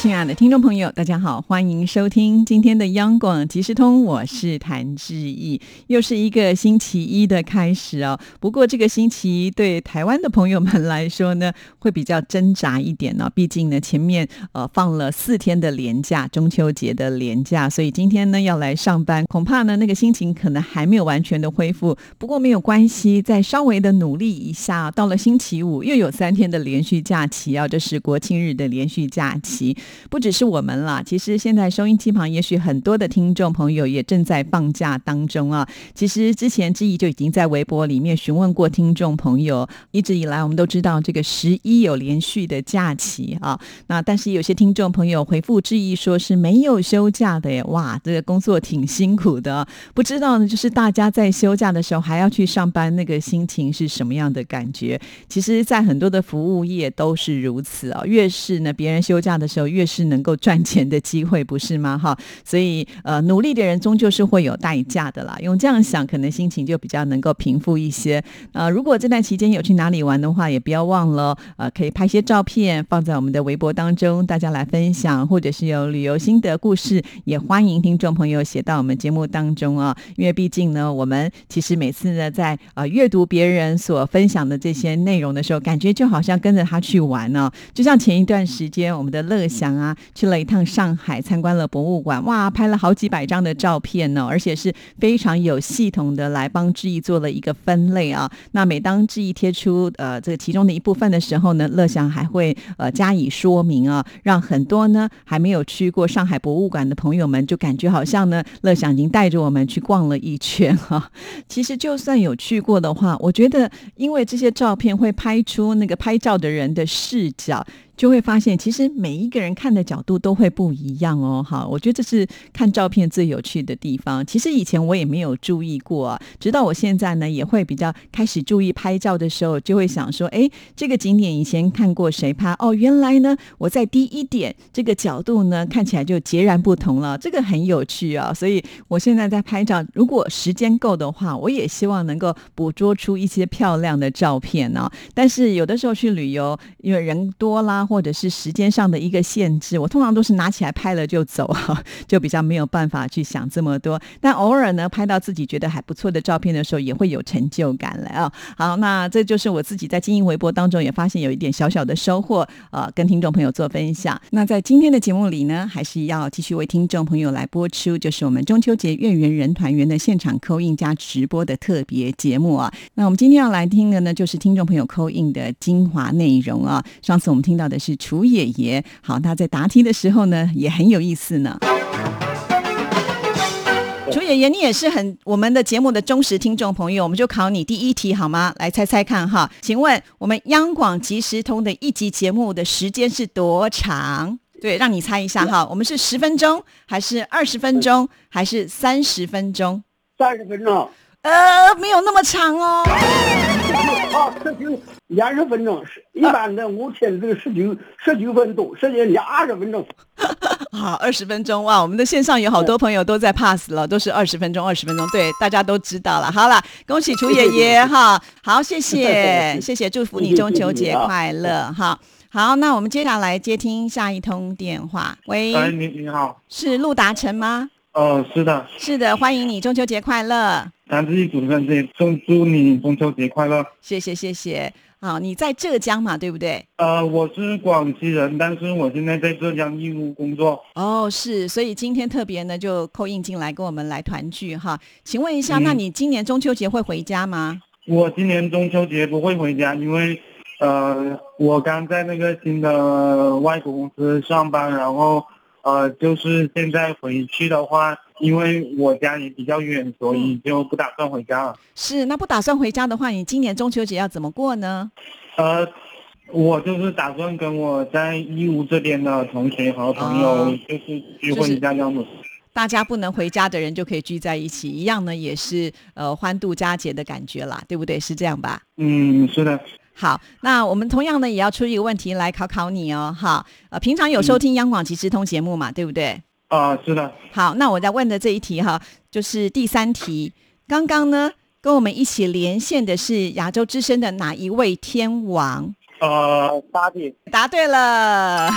亲爱的听众朋友，大家好，欢迎收听今天的央广即时通，我是谭志毅，又是一个星期一的开始哦。不过这个星期对台湾的朋友们来说呢，会比较挣扎一点呢。毕竟呢，前面呃放了四天的连假，中秋节的连假，所以今天呢要来上班，恐怕呢那个心情可能还没有完全的恢复。不过没有关系，再稍微的努力一下，到了星期五又有三天的连续假期啊，这是国庆日的连续假期。不只是我们啦，其实现在收音机旁也许很多的听众朋友也正在放假当中啊。其实之前志毅就已经在微博里面询问过听众朋友，一直以来我们都知道这个十一有连续的假期啊。那但是有些听众朋友回复志毅说是没有休假的耶，哇，这个工作挺辛苦的。不知道呢，就是大家在休假的时候还要去上班，那个心情是什么样的感觉？其实，在很多的服务业都是如此啊。越是呢，别人休假的时候，越越是能够赚钱的机会，不是吗？哈，所以呃，努力的人终究是会有代价的啦。用这样想，可能心情就比较能够平复一些。呃，如果这段期间有去哪里玩的话，也不要忘了呃，可以拍些照片放在我们的微博当中，大家来分享，或者是有旅游心得故事，也欢迎听众朋友写到我们节目当中啊。因为毕竟呢，我们其实每次呢，在呃阅读别人所分享的这些内容的时候，感觉就好像跟着他去玩呢。就像前一段时间，我们的乐啊。去了一趟上海，参观了博物馆，哇，拍了好几百张的照片呢，而且是非常有系统的来帮志毅做了一个分类啊。那每当志毅贴出呃这个其中的一部分的时候呢，乐祥还会呃加以说明啊，让很多呢还没有去过上海博物馆的朋友们就感觉好像呢乐祥已经带着我们去逛了一圈哈。其实就算有去过的话，我觉得因为这些照片会拍出那个拍照的人的视角。就会发现，其实每一个人看的角度都会不一样哦。哈，我觉得这是看照片最有趣的地方。其实以前我也没有注意过啊，直到我现在呢，也会比较开始注意拍照的时候，就会想说，哎，这个景点以前看过谁拍？哦，原来呢，我在低一点这个角度呢，看起来就截然不同了。这个很有趣啊。所以我现在在拍照，如果时间够的话，我也希望能够捕捉出一些漂亮的照片呢。但是有的时候去旅游，因为人多啦。或者是时间上的一个限制，我通常都是拿起来拍了就走哈，就比较没有办法去想这么多。但偶尔呢，拍到自己觉得还不错的照片的时候，也会有成就感了啊。好，那这就是我自己在经营微博当中也发现有一点小小的收获，呃，跟听众朋友做分享。那在今天的节目里呢，还是要继续为听众朋友来播出，就是我们中秋节月圆人团圆的现场扣印加直播的特别节目啊。那我们今天要来听的呢，就是听众朋友扣印的精华内容啊。上次我们听到的。是楚爷爷，好，他在答题的时候呢，也很有意思呢。楚爷爷，你也是很我们的节目的忠实听众朋友，我们就考你第一题好吗？来猜猜看哈，请问我们央广即时通的一集节目的时间是多长？对，让你猜一下哈，我们是十分钟，还是二十分钟，还是三十分钟？三十分钟。呃，没有那么长哦。啊，十九二十分钟，是一般的五天这个十九十九分钟，时间二十分钟。好，二十分钟哇！我们的线上有好多朋友都在 pass 了，都是二十分钟，二十分钟。对，大家都知道了。好了，恭喜楚爷爷哈！好，谢谢，谢谢，祝福你中秋节快乐哈！好，那我们接下来接听下一通电话。喂，哎，你你好，是陆达成吗？哦，是的，是的，欢迎你，中秋节快乐！咱自己主持人这里祝祝你中秋节快乐！谢谢谢谢。好，你在浙江嘛，对不对？呃，我是广西人，但是我现在在浙江义乌工作。哦，是，所以今天特别呢，就扣印进来跟我们来团聚哈。请问一下，那你今年中秋节会回家吗？我今年中秋节不会回家，因为呃，我刚在那个新的外国公司上班，然后。呃，就是现在回去的话，因为我家里比较远，所以就不打算回家了。是，那不打算回家的话，你今年中秋节要怎么过呢？呃，我就是打算跟我在义乌这边的同学和朋友，就是聚会一下这样子。大家不能回家的人就可以聚在一起，一样呢，也是呃欢度佳节的感觉啦，对不对？是这样吧？嗯，是的。好，那我们同样呢也要出一个问题来考考你哦，哈，呃，平常有收听央广即时通节目嘛，对不对？啊，是的，好，那我在问的这一题哈，就是第三题。刚刚呢，跟我们一起连线的是亚洲之声的哪一位天王？呃，沙地，答对了。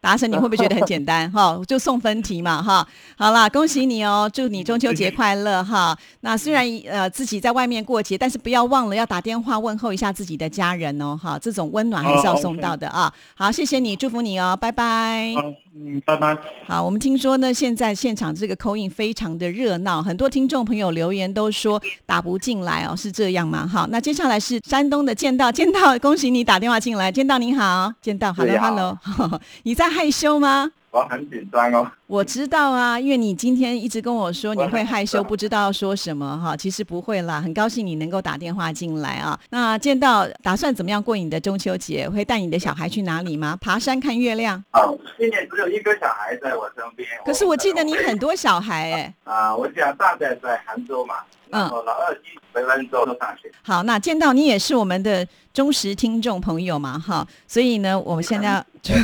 达成你会不会觉得很简单 哈？就送分题嘛哈。好啦，恭喜你哦，祝你中秋节快乐哈。那虽然呃自己在外面过节，但是不要忘了要打电话问候一下自己的家人哦哈。这种温暖还是要送到的啊。好，谢谢你，祝福你哦，拜拜。嗯，拜拜。好，我们听说呢，现在现场这个口音非常的热闹，很多听众朋友留言都说打不进来哦，是这样吗？哈，那接下来是山东的剑道，剑道，恭喜你打电话进来，剑道你好，剑道，hello hello，你在害羞吗？我很紧张哦。我知道啊，因为你今天一直跟我说你会害羞，不知道说什么哈。其实不会啦，很高兴你能够打电话进来啊。那见到打算怎么样过你的中秋节？会带你的小孩去哪里吗？爬山看月亮？哦，今年只有一个小孩在我身边。可是我记得你很多小孩哎。啊，我家大概在杭州嘛。嗯。老二弟回温州上学。好，那见到你也是我们的忠实听众朋友嘛哈。所以呢，我们现在出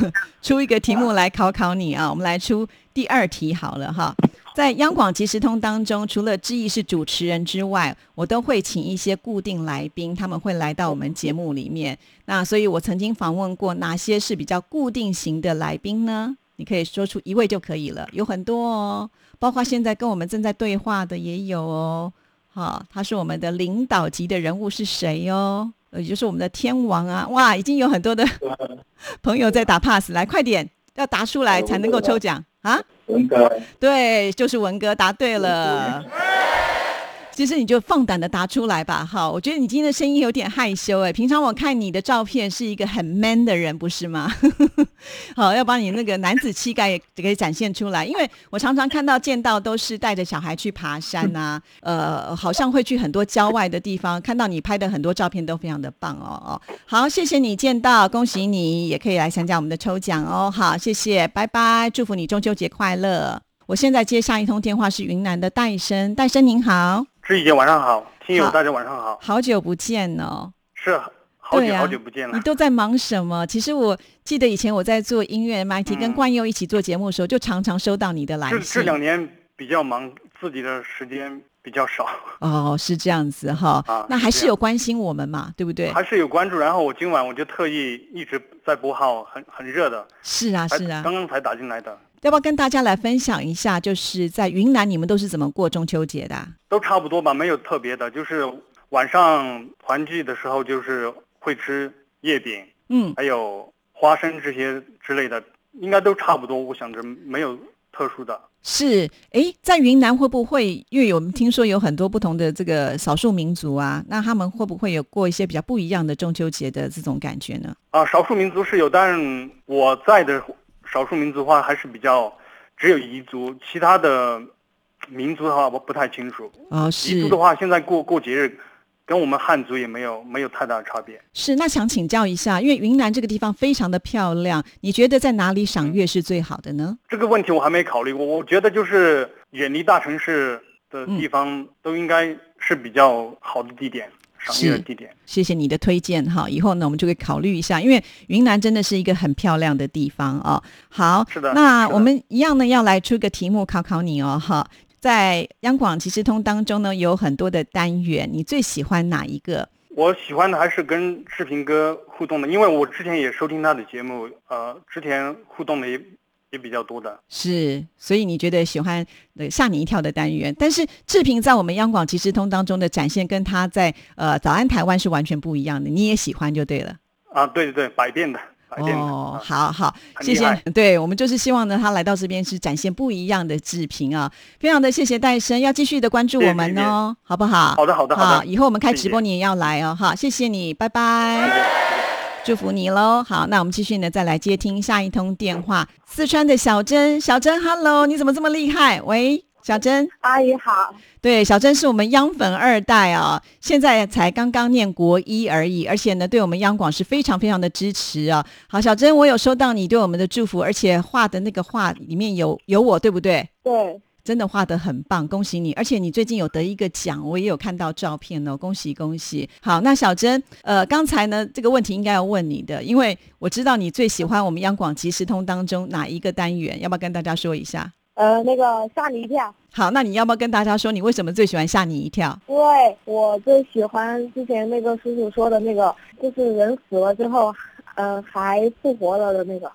出一个题目来考考你啊。我们来出。第二题好了哈，在央广即时通当中，除了志毅是主持人之外，我都会请一些固定来宾，他们会来到我们节目里面。那所以我曾经访问过哪些是比较固定型的来宾呢？你可以说出一位就可以了，有很多哦，包括现在跟我们正在对话的也有哦。好，他是我们的领导级的人物是谁哦？也就是我们的天王啊！哇，已经有很多的朋友在打 pass，来快点，要答出来才能够抽奖。啊，文哥，对，就是文哥，答对了。其实你就放胆的答出来吧，好，我觉得你今天的声音有点害羞哎。平常我看你的照片是一个很 man 的人，不是吗？好，要把你那个男子气概也给展现出来。因为我常常看到见到都是带着小孩去爬山呐，呃，好像会去很多郊外的地方。看到你拍的很多照片都非常的棒哦哦。好，谢谢你见到，恭喜你也可以来参加我们的抽奖哦。好，谢谢，拜拜，祝福你中秋节快乐。我现在接下一通电话是云南的戴生，戴生您好。志怡姐晚上好，听友大家晚上好，好久不见哦，是好久好久不见了。你都在忙什么？其实我记得以前我在做音乐 MT 跟冠佑一起做节目的时候，就常常收到你的来信。这两年比较忙，自己的时间比较少。哦，是这样子哈，那还是有关心我们嘛，对不对？还是有关注。然后我今晚我就特意一直在拨号，很很热的。是啊，是啊，刚刚才打进来的。要不要跟大家来分享一下？就是在云南，你们都是怎么过中秋节的？都差不多吧，没有特别的。就是晚上团聚的时候，就是会吃月饼，嗯，还有花生这些之类的，应该都差不多。我想着没有特殊的。是，哎，在云南会不会？因为有听说有很多不同的这个少数民族啊，那他们会不会有过一些比较不一样的中秋节的这种感觉呢？啊，少数民族是有，但我在的。少数民族的话还是比较只有彝族，其他的民族的话我不太清楚。哦，是彝族的话，现在过过节日跟我们汉族也没有没有太大的差别。是，那想请教一下，因为云南这个地方非常的漂亮，你觉得在哪里赏月是最好的呢？这个问题我还没考虑过，我觉得就是远离大城市的地方都应该是比较好的地点。是，谢谢你的推荐哈，以后呢我们就会考虑一下，因为云南真的是一个很漂亮的地方哦。好，是的，那我们一样呢要来出个题目考考你哦哈。在央广即时通当中呢有很多的单元，你最喜欢哪一个？我喜欢的还是跟志平哥互动的，因为我之前也收听他的节目，呃，之前互动的也。也比较多的是，所以你觉得喜欢吓你一跳的单元，但是志平在我们央广即时通当中的展现，跟他在呃早安台湾是完全不一样的。你也喜欢就对了啊，对对对，百变的，百变的。哦，好好，谢谢。对我们就是希望呢，他来到这边是展现不一样的志平啊，非常的谢谢戴生，要继续的关注我们哦，好不好？好的，好的，好的。以后我们开直播你也要来哦，好，谢谢你，拜拜。祝福你喽！好，那我们继续呢，再来接听下一通电话。四川的小珍，小珍，Hello，你怎么这么厉害？喂，小珍，阿姨好。对，小珍是我们央粉二代啊，现在才刚刚念国一而已，而且呢，对我们央广是非常非常的支持啊。好，小珍，我有收到你对我们的祝福，而且画的那个画里面有有我，对不对？对。真的画的很棒，恭喜你！而且你最近有得一个奖，我也有看到照片哦，恭喜恭喜！好，那小珍，呃，刚才呢这个问题应该要问你的，因为我知道你最喜欢我们央广即时通当中哪一个单元，要不要跟大家说一下？呃，那个吓你一跳。好，那你要不要跟大家说你为什么最喜欢吓你一跳？因为我最喜欢之前那个叔叔说的那个，就是人死了之后，呃，还复活了的那个。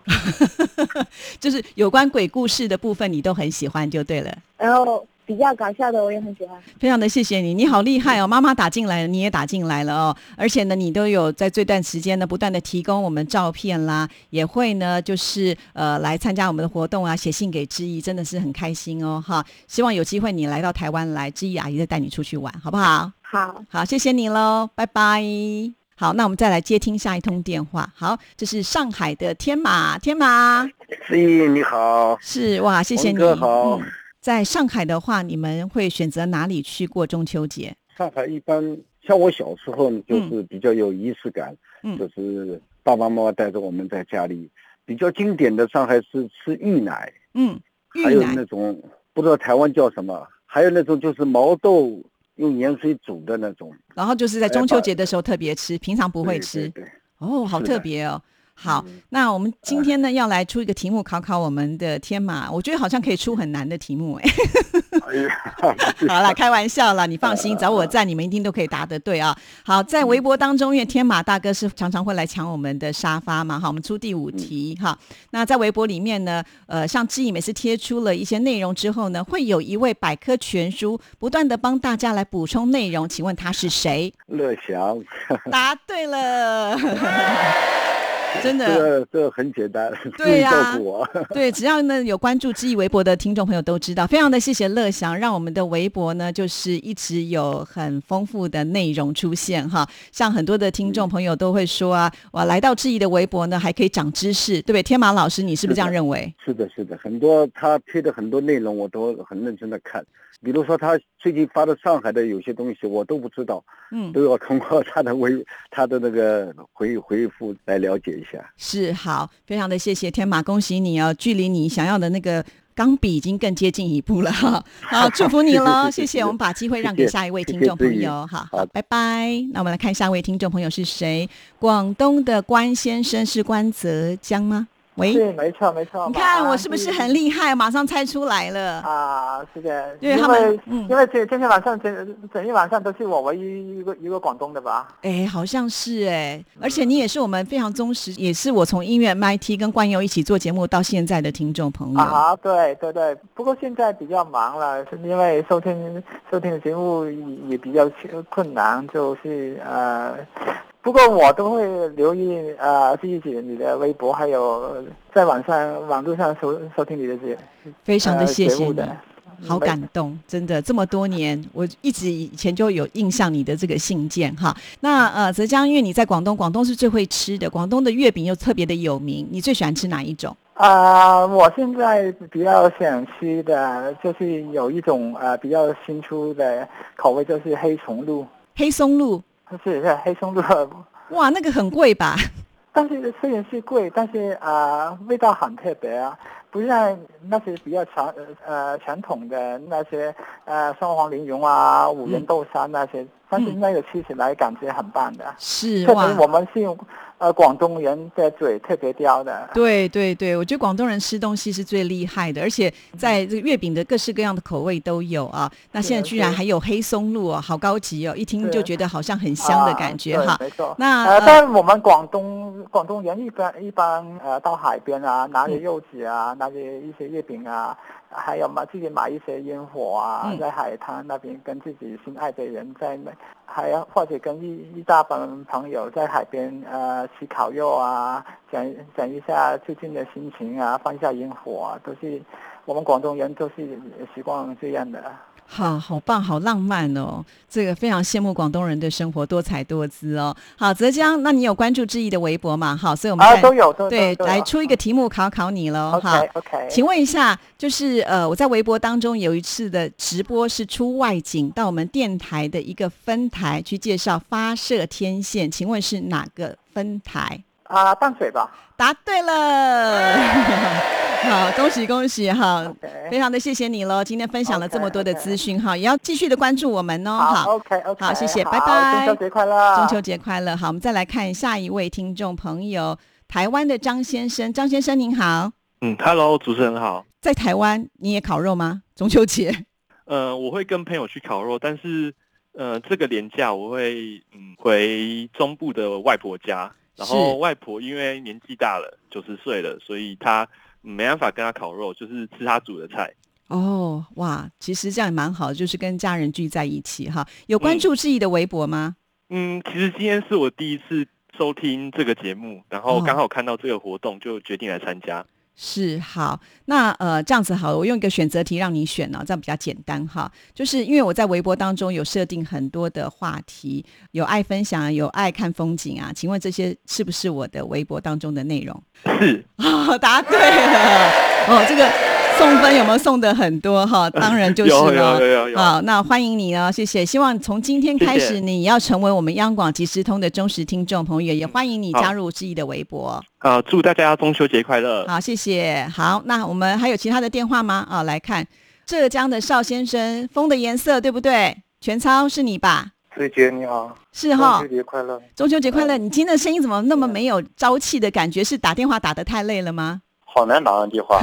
就是有关鬼故事的部分，你都很喜欢，就对了。然后。比较搞笑的我也很喜欢，非常的谢谢你，你好厉害哦！妈妈打进来了，你也打进来了哦，而且呢，你都有在这段时间呢，不断的提供我们照片啦，也会呢，就是呃来参加我们的活动啊，写信给知意，真的是很开心哦，哈！希望有机会你来到台湾来，知意阿姨再带你出去玩，好不好？好，好，谢谢你喽，拜拜。好，那我们再来接听下一通电话。好，这是上海的天马，天马，知意你好，是哇，谢谢你，好。在上海的话，你们会选择哪里去过中秋节？上海一般像我小时候就是比较有仪式感，就是爸爸妈妈带着我们在家里。比较经典的上海是吃芋奶，嗯，还有那种不知道台湾叫什么，还有那种就是毛豆用盐水煮的那种。然后就是在中秋节的时候特别吃，平常不会吃。对，哦，好特别哦。好，那我们今天呢要来出一个题目考考我们的天马，我觉得好像可以出很难的题目哎。好了，开玩笑了，你放心，找我在，你们一定都可以答得对啊。好，在微博当中，因为天马大哥是常常会来抢我们的沙发嘛，好，我们出第五题哈。那在微博里面呢，呃，像志毅每次贴出了一些内容之后呢，会有一位百科全书不断的帮大家来补充内容，请问他是谁？乐祥，答对了。真的，这这很简单，对呀，我。对，只要呢有关注知意微博的听众朋友都知道，非常的谢谢乐祥，让我们的微博呢就是一直有很丰富的内容出现哈。像很多的听众朋友都会说啊，哇，来到知意的微博呢还可以长知识，对不对？天马老师，你是不是这样认为？是的，是的，很多他贴的很多内容我都很认真的看。比如说他最近发的上海的有些东西我都不知道，嗯，都要通过他的微他的那个回回复来了解一下。是好，非常的谢谢天马，恭喜你哦，距离你想要的那个钢笔已经更接近一步了哈。好，祝福你喽，谢谢。我们把机会让给下一位听众朋友，好好，拜拜。那我们来看下一位听众朋友是谁？广东的关先生是关泽江吗？喂，对，没错，没错。你看我是不是很厉害？马上猜出来了啊！是的，因为他们，嗯，因为今今天晚上整整一晚上都是我唯一一个一个广东的吧？哎，好像是哎，而且你也是我们非常忠实，也是我从音乐 MIT 跟冠佑一起做节目到现在的听众朋友啊。对对对，不过现在比较忙了，是因为收听收听的节目也比较困难，就是呃。不过我都会留意呃，记己你的微博，还有在网上网络上收收听你的节，非常的谢谢你，好感动，真的这么多年，我一直以前就有印象你的这个信件哈。那呃，浙江因为你在广东，广东是最会吃的，广东的月饼又特别的有名，你最喜欢吃哪一种？啊，我现在比较想吃的就是有一种呃比较新出的口味，就是黑松露。黑松露。是是黑松露，哇，那个很贵吧？但是虽然是贵，但是啊，味道很特别啊，不像那些比较传呃传统的那些呃双黄莲蓉啊、五仁豆沙那些，但是那个吃起来感觉很棒的。是哇，我们是用。呃，广东人的嘴特别刁的。对对对，我觉得广东人吃东西是最厉害的，而且在这个月饼的各式各样的口味都有啊。那现在居然还有黑松露哦，好高级哦，一听就觉得好像很香的感觉哈。没错。那呃，但我们广东广东人一般一般呃到海边啊，拿着柚子啊，拿着一些月饼啊。还有嘛，自己买一些烟火啊，在海滩那边跟自己心爱的人在那，还要或者跟一一大帮朋友在海边呃吃烤肉啊，讲讲一下最近的心情啊，放一下烟火啊，都是我们广东人都是习惯这样的。好好棒，好浪漫哦！这个非常羡慕广东人的生活多彩多姿哦。好，泽江，那你有关注志毅的微博吗？好，所以我们啊都有，对，来出一个题目考考你喽。好，OK。请问一下，就是呃，我在微博当中有一次的直播是出外景到我们电台的一个分台去介绍发射天线，请问是哪个分台？啊，淡水吧。答对了。好，恭喜恭喜哈！非常的谢谢你喽，今天分享了这么多的资讯哈，也要继续的关注我们哦。好，OK OK，好，谢谢，拜拜。中秋节快乐！中秋节快乐！好，我们再来看下一位听众朋友，台湾的张先生，张先生您好。嗯，Hello，主持人好。在台湾你也烤肉吗？中秋节？呃，我会跟朋友去烤肉，但是呃，这个年假我会嗯回中部的外婆家，然后外婆因为年纪大了，九十岁了，所以她。没办法跟她烤肉，就是吃她煮的菜。哦，哇，其实这样也蛮好，就是跟家人聚在一起哈。有关注志毅的微博吗？嗯，其实今天是我第一次收听这个节目，然后刚好看到这个活动，就决定来参加。是好，那呃这样子好了，我用一个选择题让你选呢，这样比较简单哈。就是因为我在微博当中有设定很多的话题，有爱分享，有爱看风景啊。请问这些是不是我的微博当中的内容？是啊，答对了哦，这个。送分有没有送的很多哈？当然就是了。好，那欢迎你哦，谢谢。希望从今天开始，你要成为我们央广即时通的忠实听众朋友，也欢迎你加入志毅的微博。啊，祝大家中秋节快乐！好，谢谢。好，那我们还有其他的电话吗？啊，来看浙江的邵先生，风的颜色对不对？全超是你吧？志杰你好，是哈。中秋节快乐！中秋节快乐！你今天的声音怎么那么没有朝气的感觉？是打电话打的太累了吗？好难打上电话，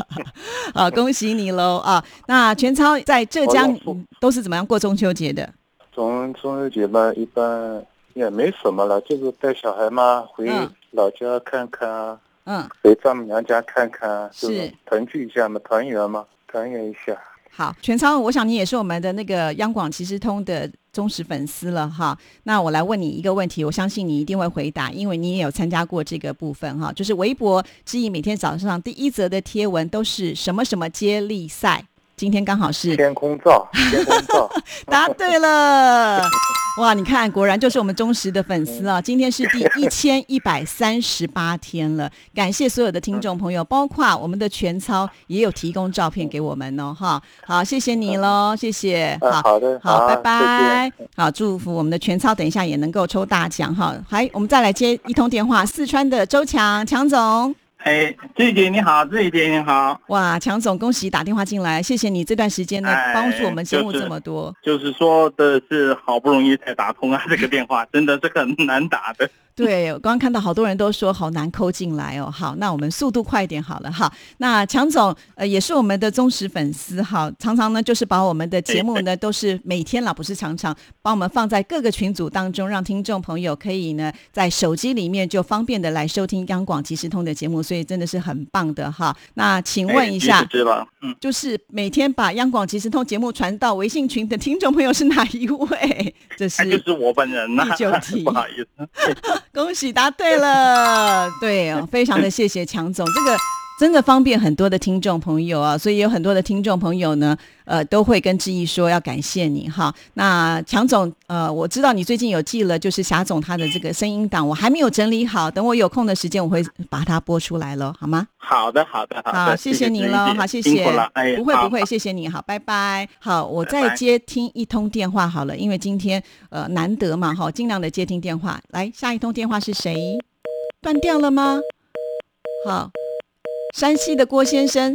好，恭喜你喽啊！那全超在浙江都是怎么样过中秋节的？中中秋节嘛，一般也没什么了，就是带小孩嘛，回老家看看啊，嗯，回丈母娘家看看，是团聚一下嘛，团圆嘛，团圆一下。好，全超，我想你也是我们的那个央广其实通的忠实粉丝了哈。那我来问你一个问题，我相信你一定会回答，因为你也有参加过这个部分哈。就是微博之意，每天早上第一则的贴文都是什么什么接力赛。今天刚好是天空照，天空照，答对了，哇！你看，果然就是我们忠实的粉丝啊。今天是第一千一百三十八天了，感谢所有的听众朋友，包括我们的全操也有提供照片给我们哦，哈，好，谢谢你喽，谢谢，好好的，好，拜拜，好，祝福我们的全操，等一下也能够抽大奖哈。还，我们再来接一通电话，四川的周强强总。哎，这一点你好，这一点你好。哇，强总，恭喜打电话进来，谢谢你这段时间呢帮助我们节目这么多。就是说的是好不容易才打通啊，这个电话真的是很难打的。对，我刚刚看到好多人都说好难扣进来哦。好，那我们速度快一点好了哈。那强总呃也是我们的忠实粉丝哈，常常呢就是把我们的节目呢都是每天啦，不是常常帮我们放在各个群组当中，让听众朋友可以呢在手机里面就方便的来收听央广即时通的节目，所以真的是很棒的哈。那请问一下，嗯，就是每天把央广即时通节目传到微信群的听众朋友是哪一位？这是就是我本人呐，不好意思。恭喜答对了，对，非常的谢谢强总，这个真的方便很多的听众朋友啊，所以有很多的听众朋友呢，呃，都会跟志毅说要感谢你哈。那强总，呃，我知道你最近有寄了，就是霞总他的这个声音档，我还没有整理好，等我有空的时间，我会把它播出来了，好吗？好的，好的，好，谢谢你了，好，谢谢，不会不会，谢谢你好，拜拜。好，我再接听一通电话好了，因为今天呃难得嘛哈，尽量的接听电话。来，下一通电话是谁？断掉了吗？好。山西的郭先生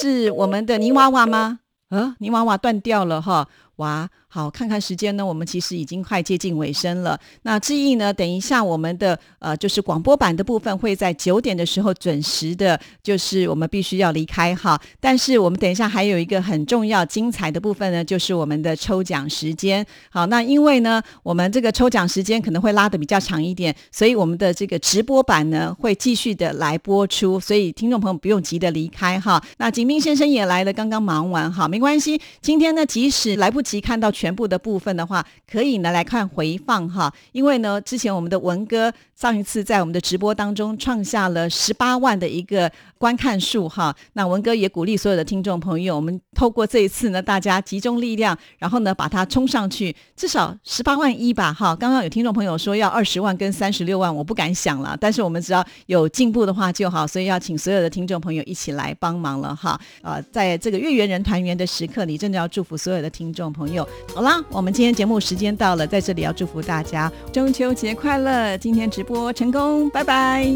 是我们的泥娃娃吗？呃，泥娃娃断掉了哈，娃。好，看看时间呢，我们其实已经快接近尾声了。那志毅呢，等一下我们的呃，就是广播版的部分会在九点的时候准时的，就是我们必须要离开哈。但是我们等一下还有一个很重要精彩的部分呢，就是我们的抽奖时间。好，那因为呢，我们这个抽奖时间可能会拉的比较长一点，所以我们的这个直播版呢会继续的来播出，所以听众朋友不用急的离开哈。那景斌先生也来了，刚刚忙完哈，没关系。今天呢，即使来不及看到。全部的部分的话，可以呢来看回放哈，因为呢，之前我们的文哥上一次在我们的直播当中创下了十八万的一个观看数哈，那文哥也鼓励所有的听众朋友，我们透过这一次呢，大家集中力量，然后呢把它冲上去，至少十八万一吧哈。刚刚有听众朋友说要二十万跟三十六万，我不敢想了，但是我们只要有进步的话就好，所以要请所有的听众朋友一起来帮忙了哈。啊，在这个月圆人团圆的时刻你，真的要祝福所有的听众朋友。好啦，我们今天节目时间到了，在这里要祝福大家中秋节快乐！今天直播成功，拜拜。